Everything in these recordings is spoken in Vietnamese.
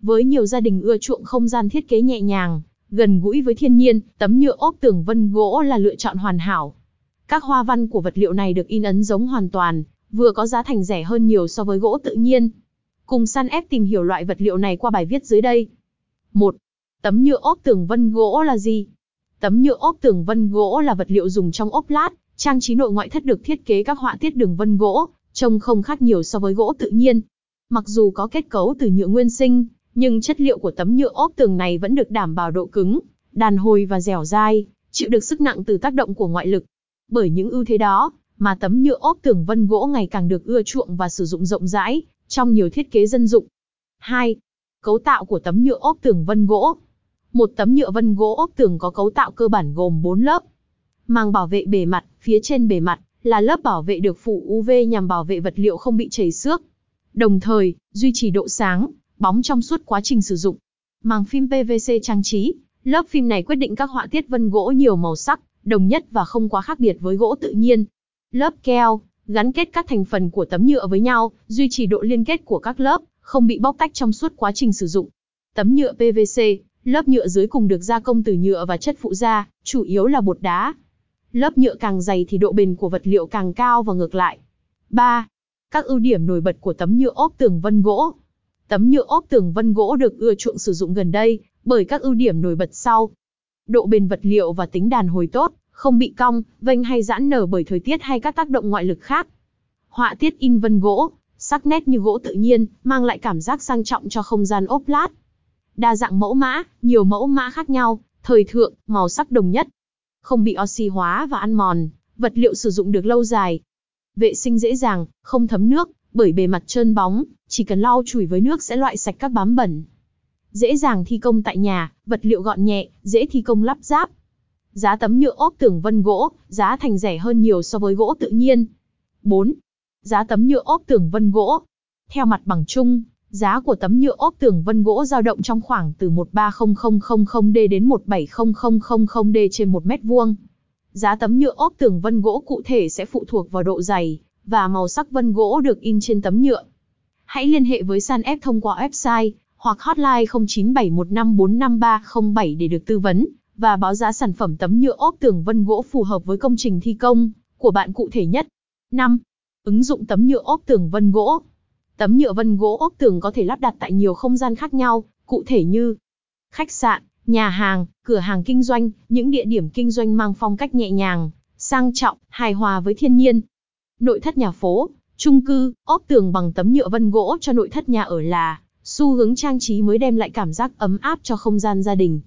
Với nhiều gia đình ưa chuộng không gian thiết kế nhẹ nhàng, gần gũi với thiên nhiên, tấm nhựa ốp tường vân gỗ là lựa chọn hoàn hảo. Các hoa văn của vật liệu này được in ấn giống hoàn toàn, vừa có giá thành rẻ hơn nhiều so với gỗ tự nhiên. Cùng săn ép tìm hiểu loại vật liệu này qua bài viết dưới đây. 1. Tấm nhựa ốp tường vân gỗ là gì? Tấm nhựa ốp tường vân gỗ là vật liệu dùng trong ốp lát, trang trí nội ngoại thất được thiết kế các họa tiết đường vân gỗ, trông không khác nhiều so với gỗ tự nhiên. Mặc dù có kết cấu từ nhựa nguyên sinh, nhưng chất liệu của tấm nhựa ốp tường này vẫn được đảm bảo độ cứng, đàn hồi và dẻo dai, chịu được sức nặng từ tác động của ngoại lực. Bởi những ưu thế đó, mà tấm nhựa ốp tường vân gỗ ngày càng được ưa chuộng và sử dụng rộng rãi trong nhiều thiết kế dân dụng. 2. Cấu tạo của tấm nhựa ốp tường vân gỗ. Một tấm nhựa vân gỗ ốp tường có cấu tạo cơ bản gồm 4 lớp. Màng bảo vệ bề mặt, phía trên bề mặt là lớp bảo vệ được phủ UV nhằm bảo vệ vật liệu không bị chảy xước. Đồng thời, duy trì độ sáng, bóng trong suốt quá trình sử dụng. Màng phim PVC trang trí, lớp phim này quyết định các họa tiết vân gỗ nhiều màu sắc, đồng nhất và không quá khác biệt với gỗ tự nhiên. Lớp keo, gắn kết các thành phần của tấm nhựa với nhau, duy trì độ liên kết của các lớp, không bị bóc tách trong suốt quá trình sử dụng. Tấm nhựa PVC, lớp nhựa dưới cùng được gia công từ nhựa và chất phụ gia, chủ yếu là bột đá. Lớp nhựa càng dày thì độ bền của vật liệu càng cao và ngược lại. 3. Các ưu điểm nổi bật của tấm nhựa ốp tường vân gỗ. Tấm nhựa ốp tường vân gỗ được ưa chuộng sử dụng gần đây bởi các ưu điểm nổi bật sau. Độ bền vật liệu và tính đàn hồi tốt, không bị cong, vênh hay giãn nở bởi thời tiết hay các tác động ngoại lực khác. Họa tiết in vân gỗ, sắc nét như gỗ tự nhiên, mang lại cảm giác sang trọng cho không gian ốp lát. Đa dạng mẫu mã, nhiều mẫu mã khác nhau, thời thượng, màu sắc đồng nhất. Không bị oxy hóa và ăn mòn, vật liệu sử dụng được lâu dài. Vệ sinh dễ dàng, không thấm nước, bởi bề mặt trơn bóng, chỉ cần lau chùi với nước sẽ loại sạch các bám bẩn. Dễ dàng thi công tại nhà, vật liệu gọn nhẹ, dễ thi công lắp ráp. Giá tấm nhựa ốp tường vân gỗ, giá thành rẻ hơn nhiều so với gỗ tự nhiên. 4. Giá tấm nhựa ốp tường vân gỗ. Theo mặt bằng chung, giá của tấm nhựa ốp tường vân gỗ dao động trong khoảng từ 13000D đến 17000D trên 1 mét vuông. Giá tấm nhựa ốp tường vân gỗ cụ thể sẽ phụ thuộc vào độ dày và màu sắc vân gỗ được in trên tấm nhựa. Hãy liên hệ với San F thông qua website hoặc hotline 0971545307 để được tư vấn và báo giá sản phẩm tấm nhựa ốp tường vân gỗ phù hợp với công trình thi công của bạn cụ thể nhất. 5. Ứng dụng tấm nhựa ốp tường vân gỗ. Tấm nhựa vân gỗ ốp tường có thể lắp đặt tại nhiều không gian khác nhau, cụ thể như khách sạn, nhà hàng, cửa hàng kinh doanh, những địa điểm kinh doanh mang phong cách nhẹ nhàng, sang trọng, hài hòa với thiên nhiên. Nội thất nhà phố, chung cư, ốp tường bằng tấm nhựa vân gỗ cho nội thất nhà ở là xu hướng trang trí mới đem lại cảm giác ấm áp cho không gian gia đình.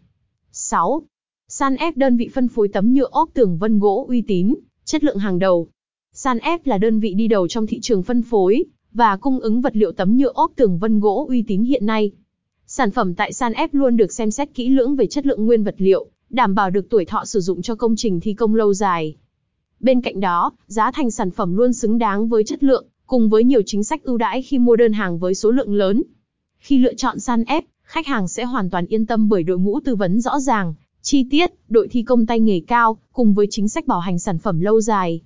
6. San F đơn vị phân phối tấm nhựa ốp tường vân gỗ uy tín, chất lượng hàng đầu. San F là đơn vị đi đầu trong thị trường phân phối và cung ứng vật liệu tấm nhựa ốp tường vân gỗ uy tín hiện nay. Sản phẩm tại San F luôn được xem xét kỹ lưỡng về chất lượng nguyên vật liệu, đảm bảo được tuổi thọ sử dụng cho công trình thi công lâu dài. Bên cạnh đó, giá thành sản phẩm luôn xứng đáng với chất lượng, cùng với nhiều chính sách ưu đãi khi mua đơn hàng với số lượng lớn. Khi lựa chọn San ép, khách hàng sẽ hoàn toàn yên tâm bởi đội ngũ tư vấn rõ ràng, chi tiết, đội thi công tay nghề cao, cùng với chính sách bảo hành sản phẩm lâu dài.